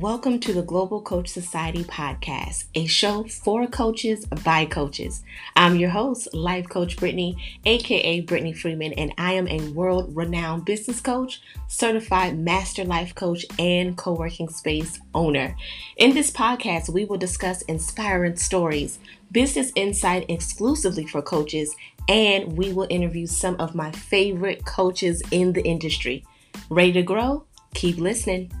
Welcome to the Global Coach Society podcast, a show for coaches by coaches. I'm your host, Life Coach Brittany, aka Brittany Freeman, and I am a world renowned business coach, certified master life coach, and co working space owner. In this podcast, we will discuss inspiring stories, business insight exclusively for coaches, and we will interview some of my favorite coaches in the industry. Ready to grow? Keep listening.